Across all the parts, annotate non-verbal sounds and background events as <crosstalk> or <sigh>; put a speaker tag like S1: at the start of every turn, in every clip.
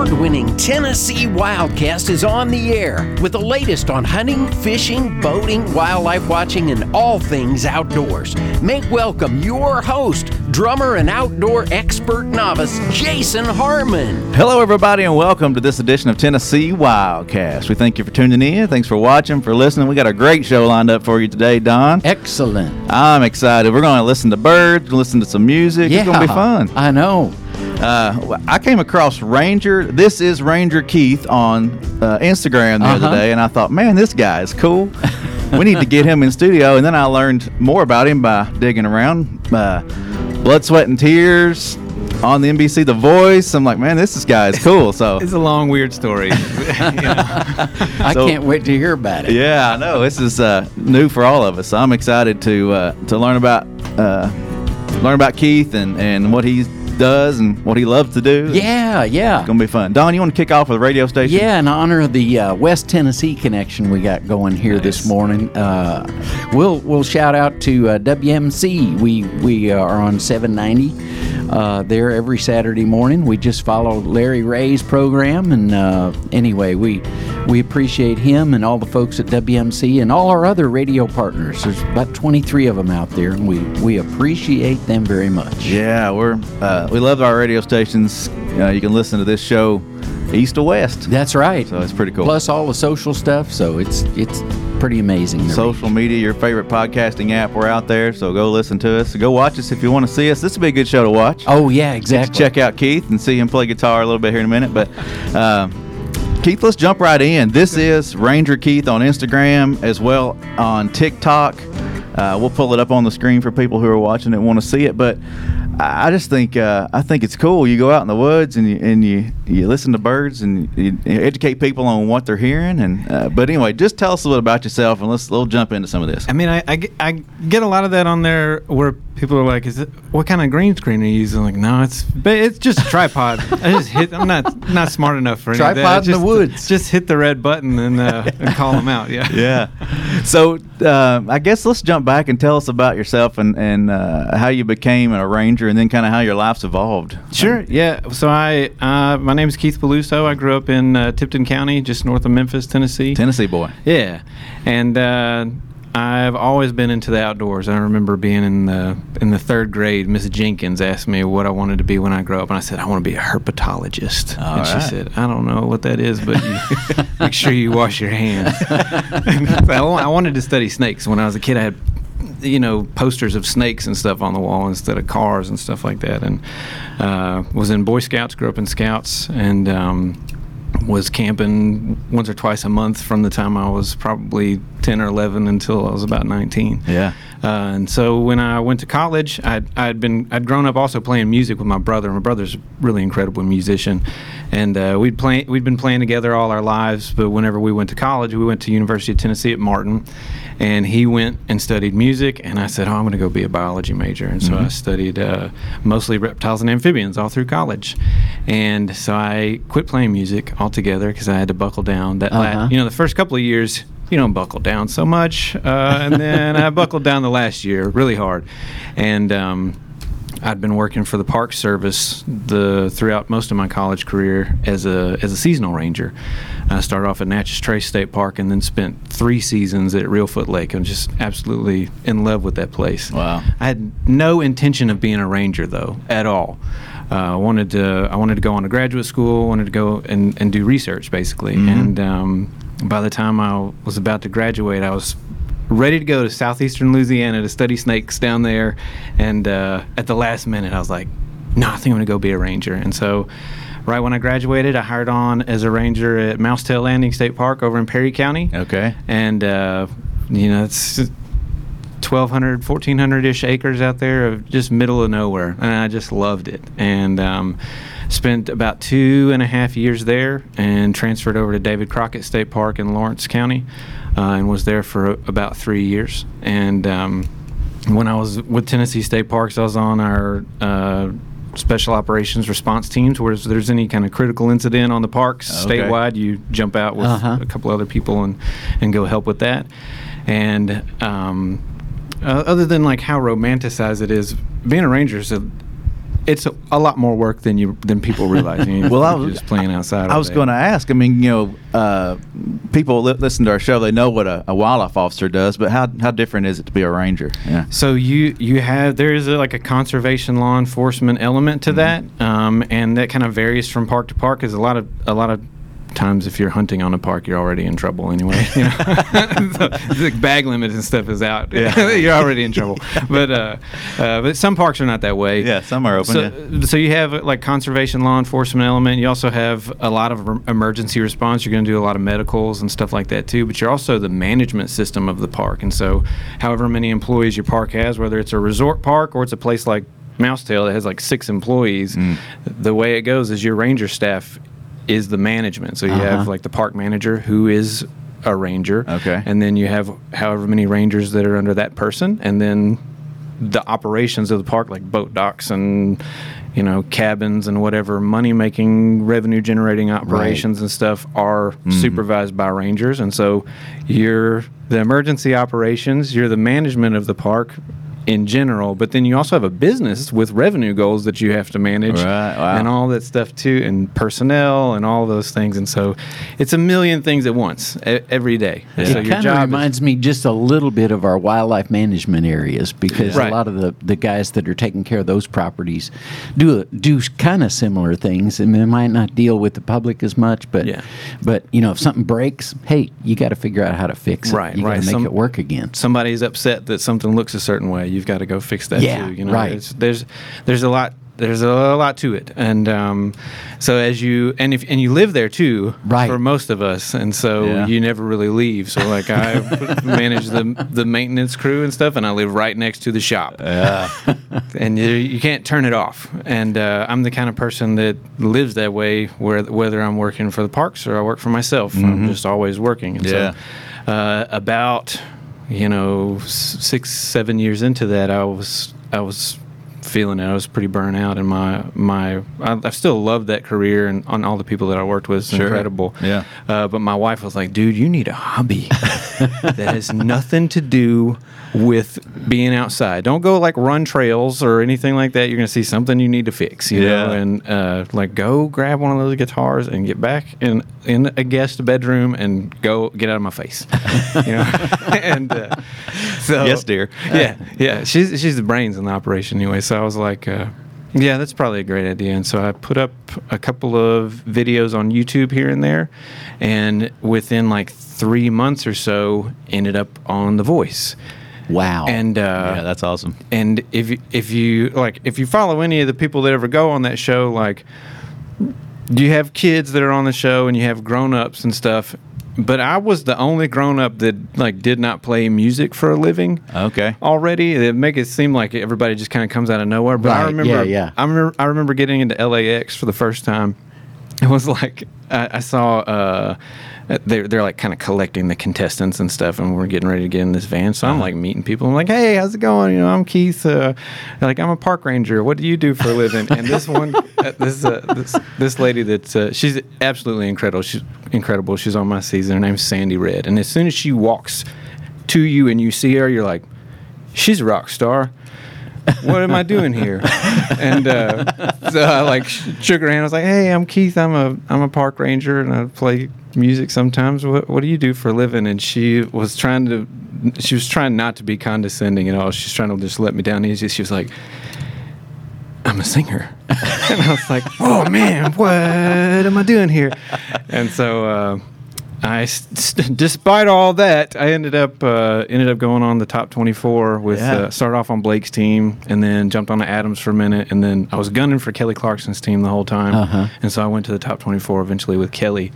S1: award winning Tennessee Wildcast is on the air with the latest on hunting, fishing, boating, wildlife watching, and all things outdoors. Make welcome your host, drummer and outdoor expert novice, Jason Harmon.
S2: Hello, everybody, and welcome to this edition of Tennessee Wildcast. We thank you for tuning in. Thanks for watching, for listening. We got a great show lined up for you today, Don.
S1: Excellent.
S2: I'm excited. We're going to listen to birds, listen to some music.
S1: Yeah,
S2: It's going to be fun.
S1: I know.
S2: Uh, I came across Ranger. This is Ranger Keith on uh, Instagram the
S1: Uh-huh.
S2: other day, and I thought, man, this guy is cool. we need to get him in studio. And then I learned more about him by digging around. Uh, Blood, Sweat, and Tears on the NBC The Voice. I'm like, man, this is guy is cool. So <laughs>
S3: It's a long, weird story. <laughs> You know.
S1: I
S2: So-
S1: can't wait to hear about it.
S2: yeah, I know this is uh, new for all of us. So I'm excited to uh, to learn about uh, learn about Keith and, and what he does and what he loves to do.
S1: Yeah, yeah.
S2: Gonna be fun. Don, you want to kick off with the radio station?
S1: Yeah, in honor of the uh, West Tennessee connection we got going here this morning, uh, we'll we'll shout out to uh, WMC. We we are on 790 uh, there every Saturday morning. We just follow Larry Ray's program, and uh, anyway, we we appreciate him and all the folks at WMC and all our other radio partners. There's about 23 of them out there, and we we appreciate them very much.
S2: Yeah, we're uh, we love our radio stations. Uh, you can listen to this show east to west.
S1: That's right.
S2: So it's pretty cool.
S1: Plus all the social stuff, so it's it's pretty amazing. to
S2: Social media, your favorite podcasting app, we're out there. So go listen to us. Go watch us if you want to see us. This would be a good show to watch.
S1: Oh yeah,
S2: Get to
S1: exactly.
S2: check out Keith and see him play guitar a little bit here in a minute. But um, Keith, let's jump right in. This is Ranger Keith on Instagram as well on TikTok. Uh, we'll pull it up on the screen for people who are watching and want to see it. But I just think uh, I think it's cool. You go out in the woods and you and you, you listen to birds and you, you educate people on what they're hearing. And uh, but anyway, just tell us a little about yourself and let's we'll jump into some of this.
S3: I mean, I, I, get- I get a lot of that on there where people are like, "Is it what kind of green screen are you using?" Like, no, it's it's just a tripod. <laughs> I just hit. I'm not not smart enough for any of that.
S1: Tripod in the
S3: Just-
S1: woods.
S3: Just hit the red button and, uh, <laughs> and call them out. Yeah.
S2: yeah. So uh, I guess let's jump back and tell us about yourself and and uh, how you became a ranger, and then kind of how your life's evolved.
S3: Sure. Yeah. So I, uh, my name is Keith Paluso. I grew up in uh, Tipton County, just north of Memphis, Tennessee.
S2: Tennessee boy.
S3: Yeah, and uh, I've always been into the outdoors. I remember being in the in the third grade. Miss Jenkins asked me what I wanted to be when I grow up, and I said I want to be a herpetologist.
S2: All
S3: and she said, I don't know what that is, but you, <laughs> make sure you wash your hands. <laughs> I wanted to study snakes when I was a kid. I had you know posters of snakes and stuff on the wall instead of cars and stuff like that and uh, was in boy scouts grew up in scouts and um, was camping once or twice a month from the time I was probably 10 or 11 until I was about 19.
S2: Yeah.
S3: Uh, and so when I went to college, I'd, I'd been I'd grown up also playing music with my brother. My brother's a really incredible musician, and uh, we'd play we'd been playing together all our lives. But whenever we went to college, we went to University of Tennessee at Martin, and he went and studied music. And I said, "Oh, I'm going to go be a biology major." And so I studied uh, mostly reptiles and amphibians all through college. And so I quit playing music altogether because I had to buckle down. That
S1: Uh-huh.
S3: you know the first couple of years you don't buckle down so much. Uh, and then I buckled down the last year really hard. And um, I'd been working for the Park Service the throughout most of my college career as a as a seasonal ranger. I started off at Natchez Trace State Park and then spent three seasons at Reelfoot Lake. I'm just absolutely in love with that place.
S2: Wow.
S3: I had no intention of being a ranger though at all. Uh, I wanted to I wanted to go on to graduate school. Wanted to go and, and do research basically. And um, by the time I was about to graduate, I was ready to go to southeastern Louisiana to study snakes down there. And uh, at the last minute, I was like, "No, I think I'm gonna go be a ranger." And so. Right when I graduated, I hired on as a ranger at Mousetail Landing State Park over in Perry County
S2: Okay.
S3: and uh, you know it's 1200 1400ish acres out there of just middle of nowhere and i just loved it and um, spent about two and a half years there and transferred over to david crockett state park in lawrence county uh, and was there for about three years and um, when i was with tennessee state parks i was on our uh, special operations response teams where if there's any kind of critical incident on the parks
S2: Okay.
S3: statewide you jump out with
S1: Uh-huh.
S3: a couple other people and and go help with that and um, uh, other than like how romanticized it is being a ranger is a it's a, a lot more work than you than people realize. You <laughs>
S2: Well, I was-
S3: just playing outside.
S2: I was going to ask. I mean, you know, uh, people li- listen to our show. They know what a, a wildlife officer does, but how how different is it to be a ranger? Yeah.
S3: So you you have there is a, like a conservation law enforcement element to that, um, and that kind of varies from park to park. Because a lot of a lot of times if you're hunting on a park, you're already in trouble anyway. You know, <laughs> the bag limit and stuff is out.
S2: Yeah. <laughs>
S3: you're already in trouble. But uh, uh, but some parks are not that way.
S2: Yeah, some are open.
S3: So,
S2: yeah.
S3: so you have uh, like conservation law enforcement element. You also have a lot of em- emergency response. You're going to do a lot of medicals and stuff like that too. But you're also the management system of the park. And so, however many employees your park has, whether it's a resort park or it's a place like Mousetail that has like six employees,
S2: Mm.
S3: the way it goes is your ranger staff is the management. So you
S1: Uh-huh.
S3: have like the park manager who is a ranger.
S2: Okay.
S3: And then you have however many rangers that are under that person, and then the operations of the park, like boat docks and you know cabins and whatever money making, revenue generating operations and stuff, are supervised by rangers. And so you're the emergency operations, you're the management of the park. In general, but then you also have a business with revenue goals that you have to manage,
S2: Right, wow.
S3: and all that stuff too, and personnel and all those things. And so, it's a million things at once e- every day.
S2: Yeah.
S3: So
S1: it
S3: your
S1: kind of
S3: job is-
S1: reminds me just a little bit of our wildlife management areas because
S3: Right.
S1: a lot of the, the guys that are taking care of those properties do do kind of similar things and they might not deal with the public as much but
S3: Yeah.
S1: but you know if something breaks hey you got to figure out how to fix it
S3: Right,
S1: you got
S3: right.
S1: to make
S3: Some-
S1: it work again
S3: somebody's upset that something looks a certain way, you've got to go fix that
S1: Yeah,
S3: too. You know,
S1: right.
S3: It's, there's there's a lot there's a lot to it, and um, so as you and if and you live there too,
S1: Right.
S3: For most of us, and so
S2: Yeah.
S3: you never really leave. So like I <laughs> manage the the maintenance crew and stuff, and I live right next to the shop.
S2: Yeah.
S3: and you, you can't turn it off. And uh, I'm the kind of person that lives that way, where whether I'm working for the parks or I work for myself, I'm just always working. And
S2: Yeah.
S3: So, uh, about you know six seven years into that, I was I was feeling it. I was pretty burnt out, and my my I, I still loved that career and on all the people that I worked with. It's
S2: Sure.
S3: incredible.
S2: Yeah.
S3: Uh, but my wife was like, "Dude, you need a hobby <laughs> that has nothing to do with being outside. Don't go like run trails or anything like that. You're going to see something you need to fix, you know.
S2: Yeah.
S3: And uh, like, go grab one of those guitars and get back in in a guest bedroom and go get out of my face, <laughs> you know. <laughs> and uh, <laughs> so
S2: Yes, dear.
S3: yeah, yeah. She's she's the brains in the operation anyway. So I was like, uh, yeah, that's probably a great idea. And so I put up a couple of videos on YouTube here and there, and within like three months or so, ended up on The Voice.
S1: wow
S3: And uh,
S2: yeah, that's awesome.
S3: and if if you like if you follow any of the people that ever go on that show, like do you have kids that are on the show and you have grown ups and stuff. But I was the only grown up that like did not play music for a living
S2: Okay.
S3: already. It make it seem like everybody just kind of comes out of nowhere. But I remember,
S1: yeah, yeah.
S3: I remember, I remember getting into LAX for the first time. It was like I, I saw uh, they're they're like kind of collecting the contestants and stuff, and we're getting ready to get in this van. So I'm
S1: Uh-huh.
S3: like meeting people. I'm like, hey, how's it going? You know, I'm Keith. Uh, like I'm a park ranger. What do you do for a living? And this one, uh, this uh, this this lady that's uh, she's absolutely incredible. She's incredible. She's on my season. Her name's Sandy Redd. And as soon as she walks to you and you see her, you're like, she's a rock star. What am I doing here? And uh, so I like sh- shook her hand. I was like, "Hey, I'm Keith. I'm a I'm a park ranger and I play music sometimes. What what do you do for a living?" And she was trying to she was trying not to be condescending at all. She's trying to just let me down easy. She was like, "I'm a singer," <laughs> and I was like, "Oh man, what am I doing here?" And so. Uh, I, despite all that, I ended up uh, ended up going on the top 24 with
S2: Yeah.
S3: uh, started off on Blake's team and then jumped on to Adams for a minute and then I was gunning for Kelly Clarkson's team the whole time
S1: Uh-huh.
S3: and so I went to the top 24 eventually with Kelly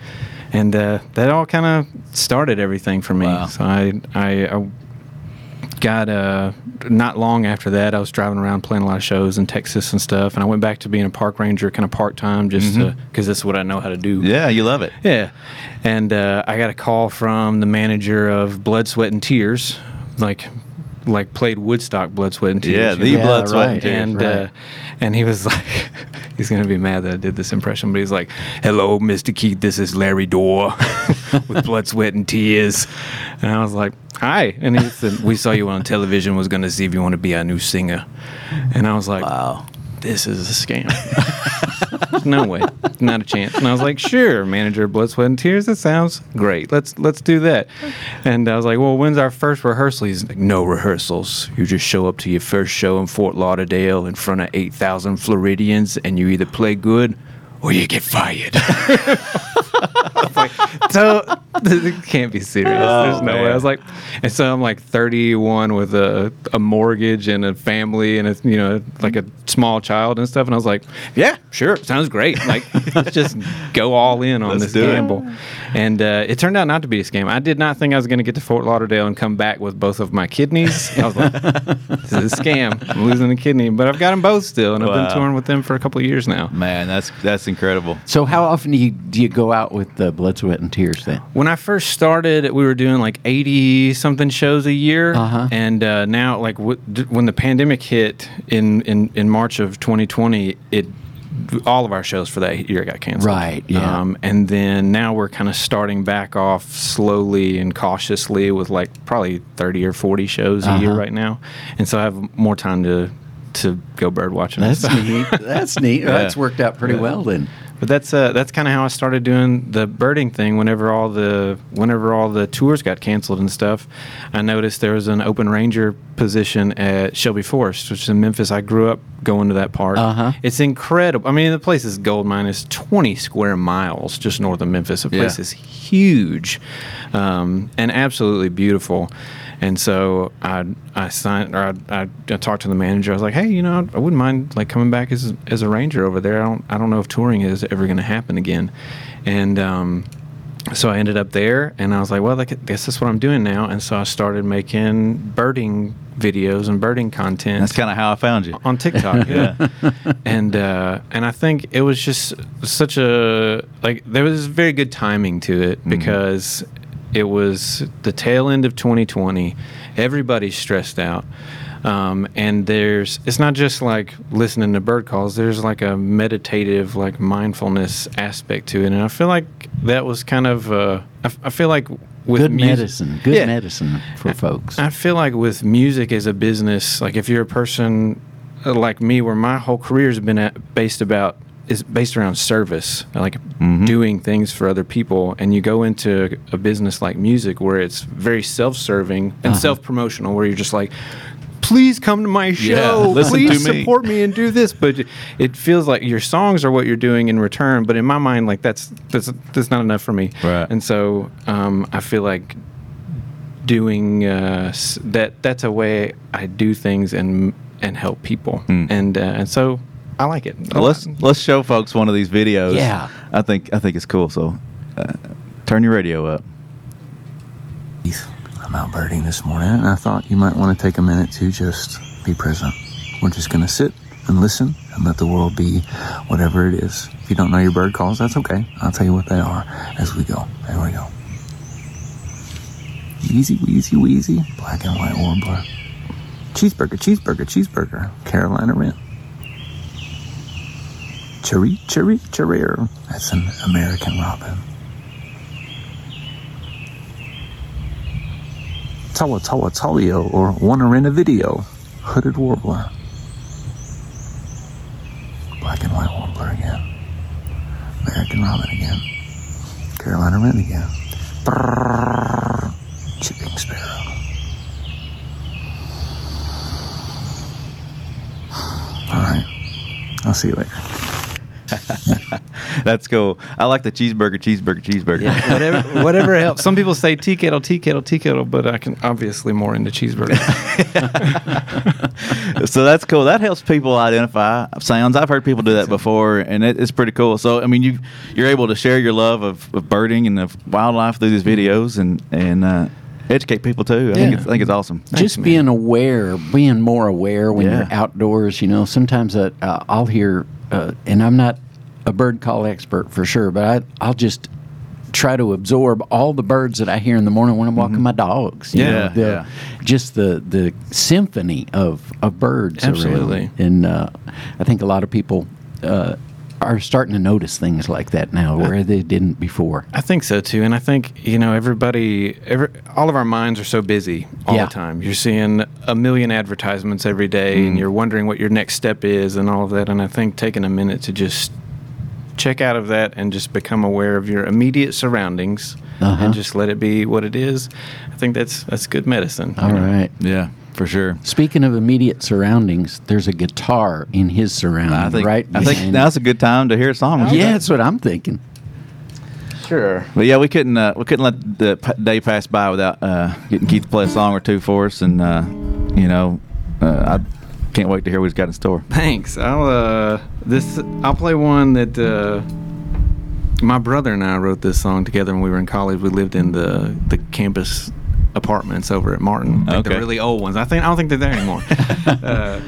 S3: and uh, that all kind of started everything for me.
S2: Wow.
S3: So I I, I got uh, not long after that I was driving around playing a lot of shows in Texas and stuff and I went back to being a park ranger kind of part time just because this is what I know how to do.
S2: Yeah, you love it.
S3: Yeah. And uh, I got a call from the manager of Blood, Sweat, and Tears, like like played Woodstock Blood, Sweat, and Tears.
S2: Yeah, the
S3: know?
S1: Yeah,
S2: blood, sweat,
S1: right.
S2: and tears.
S3: and
S1: right.
S3: uh, and he was <laughs> like, he's gonna be mad that I did this impression, but he's like, "Hello, Mr. Keith, this is Larry Dorr <laughs> with Blood, Sweat, and Tears," and I was like, "Hi," and he said, "We saw you on television. Was gonna see if you want to be our new singer," and I was like,
S2: Wow.
S3: This is a scam. <laughs> No way, not a chance. And I was like, sure, manager, blood, sweat, and tears. That sounds great. Let's let's do that. And I was like, well, when's our first rehearsal? He's like, no rehearsals. You just show up to your first show in Fort Lauderdale in front of eight thousand Floridians, and you either play good or you get fired. <laughs> like, so <laughs> it can't be serious.
S2: Oh,
S3: There's no way. I was like, and so I'm like 31 with a, a mortgage and a family and a you know like a small child and stuff. And I was like, yeah, sure, sounds great. Like <laughs> let's just go all in on
S2: Let's
S3: this
S2: do it.
S3: gamble. And uh, it turned out not to be a scam. I did not think I was going to get to Fort Lauderdale and come back with both of my kidneys. I was like, <laughs> this is a scam. I'm losing a kidney, but I've got them both still, and I've been touring with them for a couple of years now.
S2: Man, that's that's incredible.
S1: So how often do you do you go out with the blood, sweat, and tears then?
S3: When I first started, we were doing like 80 something shows a year.
S1: Uh-huh.
S3: And uh, now, like, w- d- when the pandemic hit in, in, in March of 2020, it all of our shows for that year got canceled.
S1: Right, yeah.
S3: Um, and then now we're kind of starting back off slowly and cautiously with like probably 30 or 40 shows a year
S1: Uh-huh.
S3: right now. And so I have more time to to go bird watching.
S1: That's neat. That's neat. <laughs> That's worked out pretty well then.
S3: But that's uh, that's kind of how I started doing the birding thing. Whenever all the whenever all the tours got canceled and stuff, I noticed there was an open ranger position at Shelby Forest, which is in Memphis. I grew up going to that park.
S1: Uh-huh.
S3: It's incredible. I mean, the place is gold mine. It's 20 square miles just north of Memphis. The place
S2: Yeah.
S3: is huge, um, and absolutely beautiful. And so I I signed or I, I, I talked to the manager. I was like, hey, you know, I wouldn't mind like coming back as as a ranger over there. I don't I don't know if touring is ever going to happen again. And um, so I ended up there, and I was like, well, I guess that's what I'm doing now. And so I started making birding videos and birding content
S2: That's kind of how I found you.
S3: on TikTok. <laughs> yeah, and uh, and I think it was just such a like there was very good timing to it because it was the tail end of 2020. Everybody's stressed out. Um, and there's it's not just like listening to bird calls there's like a meditative like mindfulness aspect to it and i feel like that was kind of uh, I, I feel like with
S1: Good
S3: music-
S1: medicine. Good
S3: Yeah.
S1: medicine for folks.
S3: I feel like with music as a business, like if you're a person uh, like me, where my whole career has been at, based about is based around service, like doing things for other people, and you go into a business like music where it's very self-serving and self-promotional, where you're just like. Please come to my show. <laughs>
S2: listen
S3: Please
S2: me."
S3: support me and do this. But it feels like your songs are what you're doing in return. But in my mind, like that's that's that's not enough for me.
S2: Right.
S3: And so um, I feel like doing uh, that that's a way I do things and and help people and uh, and so I like it.
S2: Well, let's let's show folks one of these videos.
S1: Yeah.
S2: I think I think it's cool. So, uh, turn your radio up.
S4: I'm out birding this morning, and I thought you might want to take a minute to just be present. We're just going to sit and listen and let the world be whatever it is. If you don't know your bird calls, that's okay. I'll tell you what they are as we go. There we go. Easy, wheezy, wheezy. Black and white warbler. Cheeseburger, cheeseburger, cheeseburger. Carolina wren. Chiree, chiree, chiree. That's an American robin. Tawa Tawa Talio or Wanna in a Video, Hooded Warbler. Black and White Warbler again. American Robin again. Carolina Wren again. Brrrr. Chipping Sparrow. Alright. I'll see you later. <laughs>
S2: That's cool. I like the cheeseburger, cheeseburger, cheeseburger.
S3: whatever whatever helps. Some people say tea kettle, tea kettle, tea kettle, but I can obviously more into cheeseburger. <laughs>
S2: so that's cool. That helps people identify sounds. I've heard people do that before, and it, it's pretty cool. So I mean, you you're able to share your love of, of birding and of wildlife through these videos, and and uh, educate people too. I think
S1: Yeah.
S2: it's, I think it's awesome.
S1: just
S3: man.
S1: being aware, being more aware when
S2: Yeah.
S1: you're outdoors. You know, sometimes uh, uh, I'll hear, uh, and I'm not a bird call expert for sure, but I, I'll just try to absorb all the birds that I hear in the morning when I'm walking my dogs. you
S2: Yeah,
S1: know, the,
S2: yeah.
S1: just the the symphony of of birds. around.
S3: Absolutely.
S1: and uh, I think a lot of people. Uh, are starting to notice things like that now where they didn't before.
S3: I think so too, and I think you know everybody, every, all of our minds are so busy all
S1: Yeah.
S3: the time. You're seeing a million advertisements every day
S2: Mm.
S3: and you're wondering what your next step is and all of that. And I think taking a minute to just check out of that and just become aware of your immediate surroundings
S1: Uh-huh.
S3: and just let it be what it is. I think that's that's good medicine.
S1: All right.
S2: Yeah, for sure.
S1: Speaking of immediate surroundings, there's a guitar in his surrounding,
S2: I think
S1: right?
S2: I think
S1: behind-
S2: now's a good time to hear a song.
S1: yeah, that's what I'm thinking.
S3: Sure.
S2: But yeah, we couldn't uh, we couldn't let the p- day pass by without uh, getting Keith to play a song or two for us, and uh, you know, uh, I can't wait to hear what he's got in store.
S3: Thanks. I'll uh this I'll play one that uh my brother and I wrote this song together when we were in college. We lived in the the campus apartments over at Martin, like the really old ones. I think I don't think they're there anymore. <laughs> uh,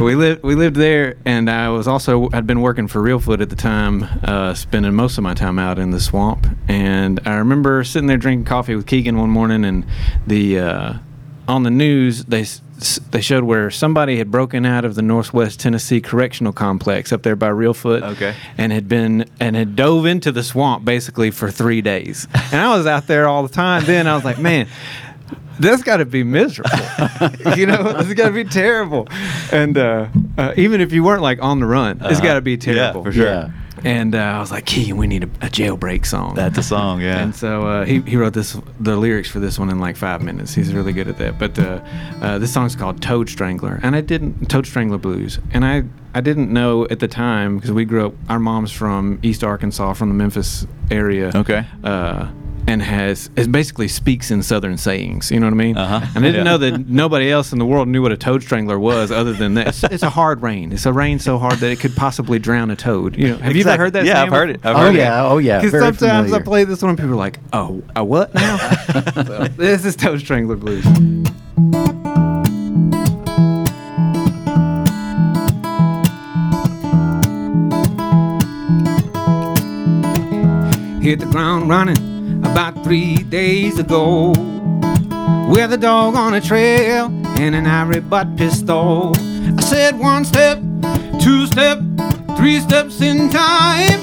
S3: we lived we lived there, and I was also I'd been working for Reelfoot at the time, uh, spending most of my time out in the swamp. And I remember sitting there drinking coffee with Keegan one morning, and the uh, on the news they they showed where somebody had broken out of the Northwest Tennessee Correctional Complex up there by Reelfoot,
S2: Okay.
S3: and had been and had dove into the swamp basically for three days. And I was out there all the time. Then I was like, man. That's got to be miserable, <laughs> you know. It's got to be terrible, and uh, uh, even if you weren't like on the run, it's got to be terrible.
S2: for sure.
S1: Yeah.
S3: And uh, I was like, Keegan, we need a, a jailbreak song.
S2: That's a song, <laughs> yeah.
S3: And so uh, he, he wrote this the lyrics for this one in like five minutes. He's really good at that. But uh, uh, this song's called Toad Strangler, and I didn't Toad Strangler Blues, and I I didn't know at the time because we grew up. Our mom's from East Arkansas, from the Memphis area.
S2: Okay.
S3: Uh, and has it basically speaks in Southern sayings. You know what I mean?
S2: Uh-huh.
S3: And I didn't
S2: Yeah.
S3: know that <laughs> nobody else in the world knew what a toad strangler was, other than that. It's, it's a hard rain. It's a rain so hard that it could possibly drown a toad. You know? Have you ever heard that?
S2: Yeah,
S3: saying
S2: I've heard it. I've
S1: Oh
S2: heard it.
S1: yeah, oh yeah.
S3: Because sometimes
S1: familiar.
S3: I play this one and people are like, "Oh, a what now?" <laughs> So, this is Toad Strangler Blues. Hit the ground running about three days ago. With a dog on a trail and an ivory butt pistol. I said one step, two step, three steps in time.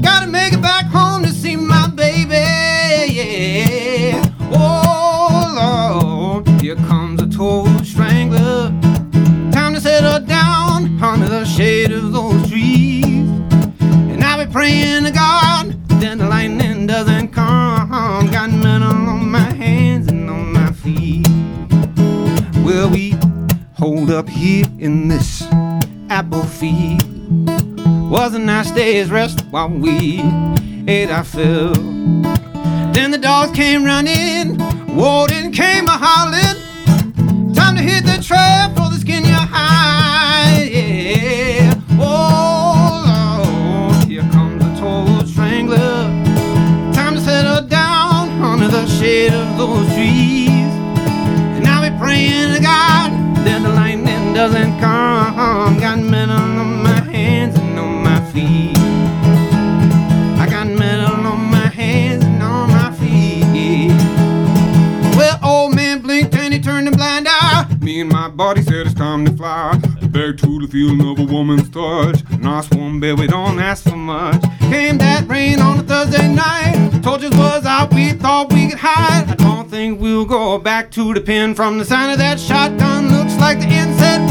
S3: Gotta make it back home to see my baby. Yeah. Oh Lord, here comes a toad strangler. Time to settle down under the shade of those trees. And I'll be praying hold up here in this apple field. Was a nice day's rest while we ate our fill. Then the dogs came running, Warden came a hollering. Time to hit the trail for the skin you hide. Yeah. Oh Lord, here comes a toad strangler. Time to settle down under the shade of those doesn't come. Got metal on my hands and on my feet. I got metal on my hands and on my feet. Well, old man blinked and he turned a blind eye. Me and my body said it's time to fly. Back to the feeling of a woman's touch. Nice bed, we don't ask for much. Came that rain on a Thursday night. Soldiers was out, we thought we could hide. I don't think we'll go back to the pen from the sound of that shotgun. Looks like the end said,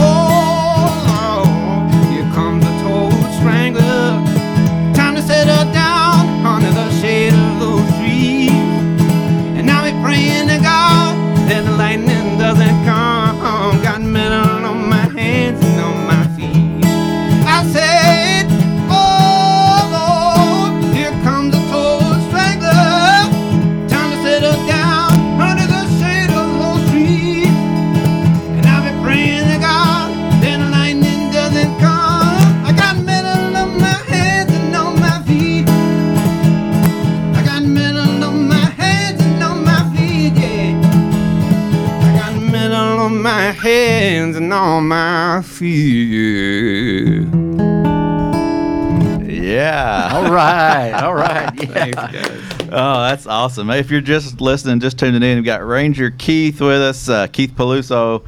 S3: Oh,
S2: that's awesome. If you're just listening, just tuning in, we've got Ranger Keith with us, uh, Keith Paluso.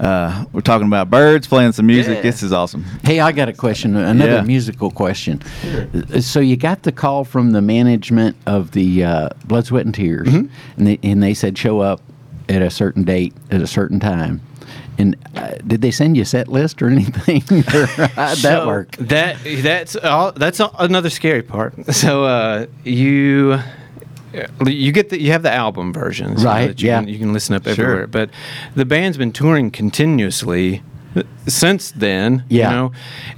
S2: Uh, we're talking about birds, playing some music.
S1: Yeah.
S2: This is awesome.
S1: Hey, I got a question, another
S2: Yeah.
S1: musical question. Uh, So you got the call from the management of the uh, Blood, Sweat, and Tears,
S2: Mm-hmm.
S1: and, they, and they said show up at a certain date at a certain time. And uh, did they send you a set list or <laughs> anything? or how'd that
S3: So,
S1: work?
S3: That that's all, that's a- another scary part. <laughs> So uh, you you get the you have the album version, so
S1: Right,
S3: that You
S1: yeah.
S3: can, you can listen up
S2: Sure.
S3: everywhere. But the band's been touring continuously since then.
S1: Yeah.
S3: You know,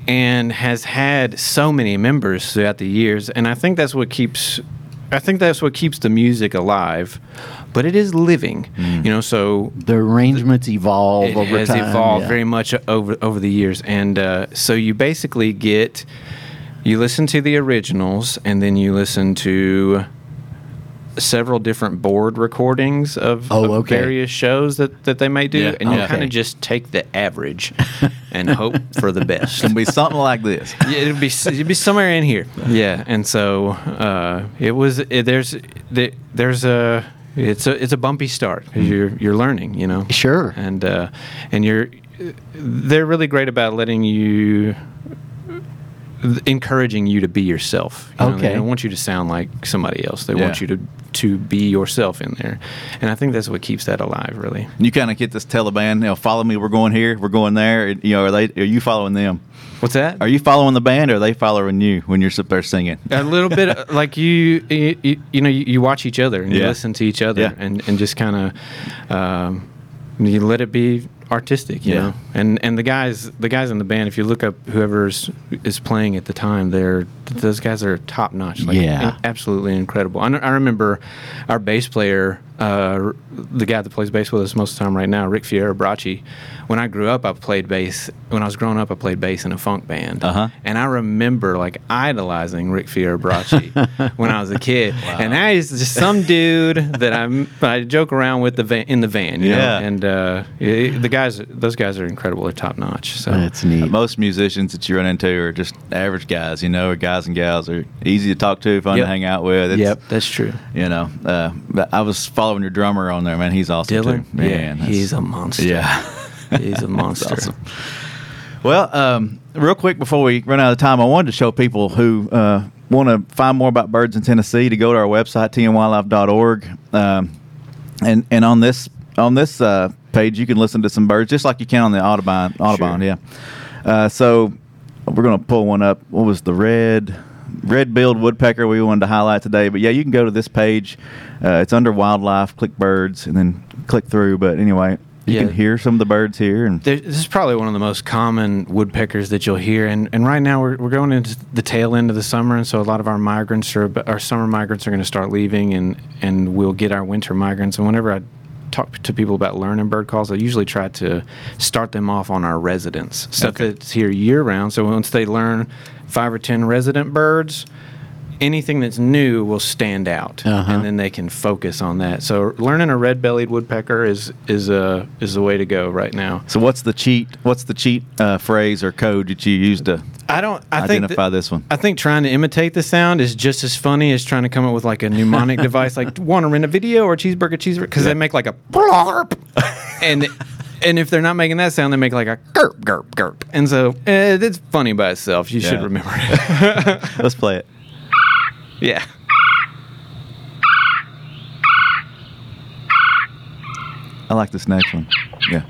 S3: and has had so many members throughout the years, and I think that's what keeps. I think that's what keeps the music alive, but it is living,
S1: Mm.
S3: you know. So
S1: The arrangements evolve
S3: it
S1: over
S3: has
S1: time.
S3: evolved
S1: yeah.
S3: very much over over the years, and uh, so you basically get you listen to the originals, and then you listen to several different board recordings of,
S1: Oh,
S3: of
S1: okay.
S3: various shows that, that they may do,
S2: Yeah.
S3: and you
S1: Okay.
S3: kind of just take the average <laughs> and hope for the best.
S2: It's gonna be something like this. <laughs>
S3: Yeah, it'll be it'd be somewhere in here. Yeah, and so uh, it was. It, there's the, there's a it's a it's a bumpy start 'cause you're you're learning, you know.
S1: Sure.
S3: And uh, and you're they're really great about letting you encouraging you to be yourself. You know,
S1: Okay.
S3: They don't want you to sound like somebody else. They want you to to be yourself in there, and I think that's what keeps that alive. Really.
S2: You kind of get this Taliban, you know, follow me. We're going here. We're going there. You know, are they? Are you following them?
S3: What's that?
S2: Are you following the band, or are they following you when you're up there singing?
S3: a little bit uh, like you, you, you, know, you, watch each other and you listen to each other
S2: Yeah.
S3: and, and just kind of, um, you let it be artistic, you
S2: Yeah.
S3: know. And and the guys, the guys in the band, if you look up whoever's is playing at the time, they're those guys are top notch, like
S1: Yeah.
S3: absolutely incredible. I, I remember our bass player, uh, the guy that plays bass with us most of the time right now, Rick Fierabracci. When I grew up, I played bass. When I was growing up, I played bass in a funk band.
S2: Uh-huh.
S3: And I remember like idolizing Rick Fierabracci <laughs> when I was a kid. And now he's just some dude that I'm I joke around with the van, in the van, you
S2: Yeah.
S3: know. And uh, it- the guys, those guys are incredible. They're top notch. So
S1: That's neat.
S2: Most musicians that you run into are just average guys, you know, or guys and gals are easy to talk to, fun
S3: Yep.
S2: to hang out with. It's,
S1: Yep.
S3: that's true.
S2: You know, uh, but I was following your drummer on there, man. He's awesome
S3: Dylan,
S2: too. Man,
S3: yeah, he's a monster.
S2: yeah. <laughs>
S3: he's a <laughs> monster.
S2: awesome. Well, um, real quick before we run out of time, I wanted to show people who uh, want to find more about birds in Tennessee to go to our website tnwildlife.org, um, and and on this on this uh, page you can listen to some birds just like you can on the Audubon. Audubon,
S3: Sure.
S2: yeah. Uh, so we're gonna pull one up. What was the red? Red-bellied woodpecker we wanted to highlight today, but yeah, you can go to this page. Uh, it's under wildlife. Click birds, and then click through. But anyway, you
S3: Yeah.
S2: can hear some of the birds here, and
S3: There, this is probably one of the most common woodpeckers that you'll hear, and, and right now we're, we're going into the tail end of the summer, and so a lot of our migrants are our summer migrants are going to start leaving, and and we'll get our winter migrants. And whenever I talk to people about learning bird calls, I usually try to start them off on our residents stuff
S2: Okay.
S3: that's here year round. So once they learn five or ten resident birds. Anything that's new will stand out,
S1: Uh-huh.
S3: and then they can focus on that. So, learning a red-bellied woodpecker is is a is the way to go right now.
S2: So what's the cheat? What's the cheat uh, phrase or code that you use to
S3: I don't. I think
S2: identify this one?
S3: I think trying to imitate the sound is just as funny as trying to come up with like a mnemonic <laughs> device, like want to rent a video or cheeseburger, cheeseburger, because they make like a blurp, <laughs> and and if they're not making that sound, they make like a gurp, gurp, gurp, and so eh, it's funny by itself. You should
S2: Yeah.
S3: remember it. <laughs>
S2: Let's play it.
S3: yeah.
S2: I like this next one. Yeah.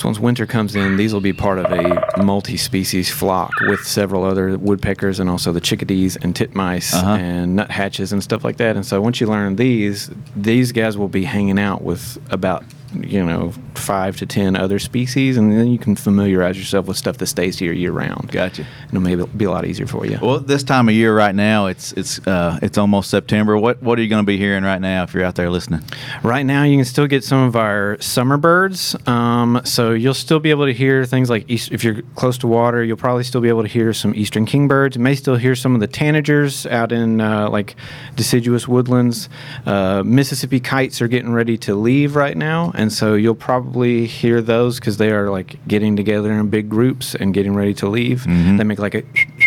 S3: So once winter comes in, these will be part of a multi-species flock with several other woodpeckers and also the chickadees and titmice
S2: Uh-huh.
S3: and nuthatches and stuff like that. And so once you learn these, these guys will be hanging out with about you know five to ten other species, and then you can familiarize yourself with stuff that stays here year round.
S2: Gotcha.
S3: And it'll maybe be a lot easier for you.
S2: Well, this time of year right now, it's it's uh, it's almost September. What what are you going to be hearing right now if you're out there listening?
S3: Right now, you can still get some of our summer birds. Um, so you'll still be able to hear things like east, if you're close to water, you'll probably still be able to hear some eastern kingbirds. You may still hear some of the tanagers out in uh, like deciduous woodlands. Uh, Mississippi kites are getting ready to leave right now, and so you'll probably hear those because they are like getting together in big groups and getting ready to leave. They make like a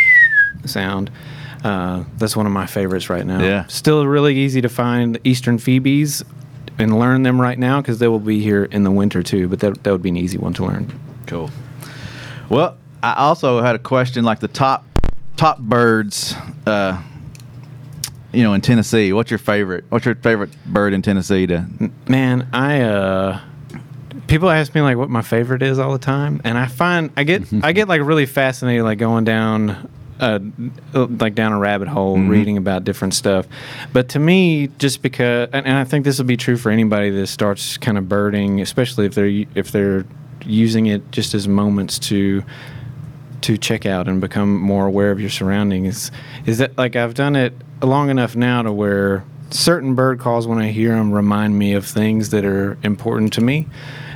S3: <laughs> sound. Uh, that's one of my favorites right now.
S2: Yeah.
S3: Still really easy to find eastern phoebes and learn them right now because they will be here in the winter too. But that, that would be an easy one to learn.
S2: Cool. Well, I also had a question like the top top birds. Uh, you know, in Tennessee, what's your favorite? What's your favorite bird in Tennessee? To
S3: Man, I uh people ask me like what my favorite is all the time and I find I get <laughs> I get like really fascinated like going down uh, like down a rabbit hole reading about different stuff. But to me, just because, and, and I think this will be true for anybody that starts kind of birding, especially if they're if they're using it just as moments to to check out and become more aware of your surroundings is that like I've done it long enough now to where certain bird calls when I hear them remind me of things that are important to me.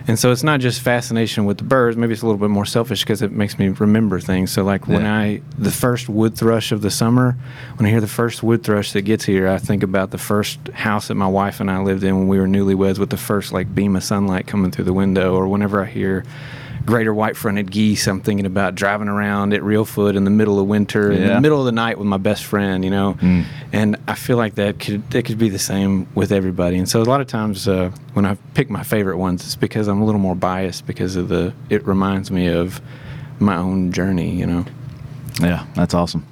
S3: And so it's not just fascination with the birds. Maybe it's a little bit more selfish because it makes me remember things. So like when I the first wood thrush of the summer, when I hear the first wood thrush that gets here, I think about the first house that my wife and I lived in when we were newlyweds with the first like beam of sunlight coming through the window. Or whenever I hear greater white-fronted geese, I'm thinking about driving around at Reelfoot in the middle of winter, in the middle of the night with my best friend, you know. And I feel like that could that could be the same with everybody. And so a lot of times uh, when I pick my favorite ones, it's because I'm a little more biased because of the. It reminds me of my own journey, you know.
S2: Yeah, that's awesome.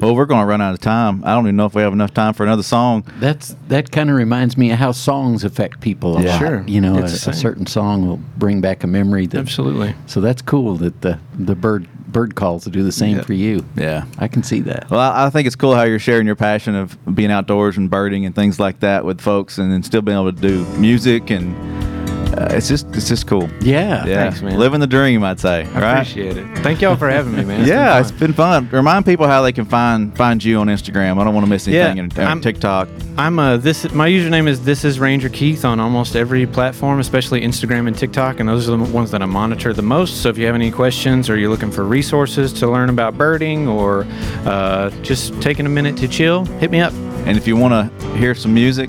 S2: Well, we're going to run out of time. I don't even know if we have enough time for another song.
S1: That's that kind of reminds me of how songs affect people
S2: Yeah.
S1: lot.
S3: Sure.
S1: You know, a, a certain song will bring back a memory. That,
S3: Absolutely.
S1: So that's cool that the the bird bird calls will do the same
S2: Yeah.
S1: for you.
S2: Yeah.
S1: I can see that.
S2: Well, I, I think it's cool how you're sharing your passion of being outdoors and birding and things like that with folks, and then still being able to do music and uh, it's just it's just cool.
S1: Yeah.
S2: Yeah,
S3: Thanks, man.
S2: living the dream, I'd say.
S3: I
S2: right?
S3: appreciate it. Thank y'all for having me, man.
S2: yeah,
S3: it's
S2: it's been fun. Remind people how they can find find you on Instagram. I don't want to miss
S3: Yeah,
S2: anything. and
S3: I'm-
S2: TikTok.
S3: I'm uh this my username is this is Ranger Keith on almost every platform, especially Instagram and TikTok, and those are the ones that I monitor the most. So if you have any questions or you're looking for resources to learn about birding or uh, just taking a minute to chill, hit me up.
S2: And if you want to hear some music,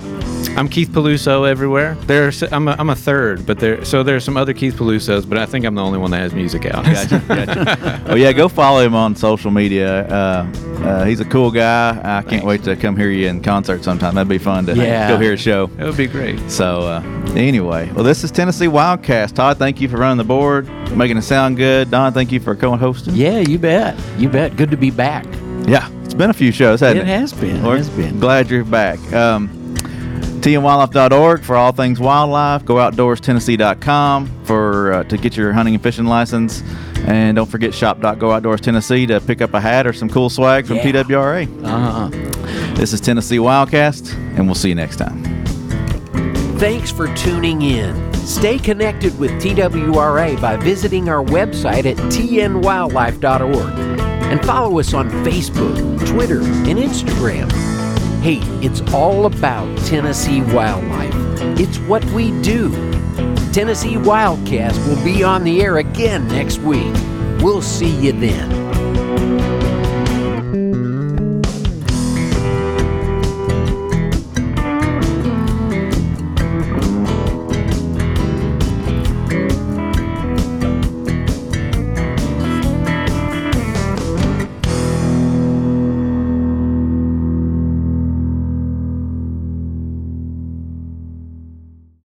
S3: I'm Keith Paluso everywhere. There's I'm a, I'm a third, but there so there's some other Keith Palusos, but I think I'm the only one that has music out.
S2: Gotcha, gotcha. <laughs> oh yeah, go follow him on social media. Uh, uh, he's a cool guy. I can't
S3: Thanks.
S2: wait to come hear you in concert sometime. That'd be fun to
S1: Yeah.
S2: go hear a show.
S3: It would be great.
S2: So uh, anyway, well, this is Tennessee Wildcast. Todd, thank you for running the board, making it sound good. Don, thank you for co-hosting.
S1: Yeah, you bet. You bet. Good to be back.
S2: Yeah, it's been a few shows, hasn't
S1: It
S2: it?
S1: has been. It
S2: We're
S1: has been.
S2: Glad you're back. Um, tnwildlife.org for all things wildlife. Go outdoorstennessee.com for uh, to get your hunting and fishing license. And don't forget shop.gooutdoorstennessee to pick up a hat or some cool swag from
S1: Yeah.
S2: TWRA.
S1: Uh-huh.
S2: This is Tennessee Wildcast, and we'll see you next time.
S5: Thanks for tuning in. Stay connected with TWRA by visiting our website at tnwildlife.org and follow us on Facebook, Twitter, and Instagram. Hey, it's all about Tennessee wildlife. It's what we do. Tennessee Wildcast will be on the air again next week. We'll see you then.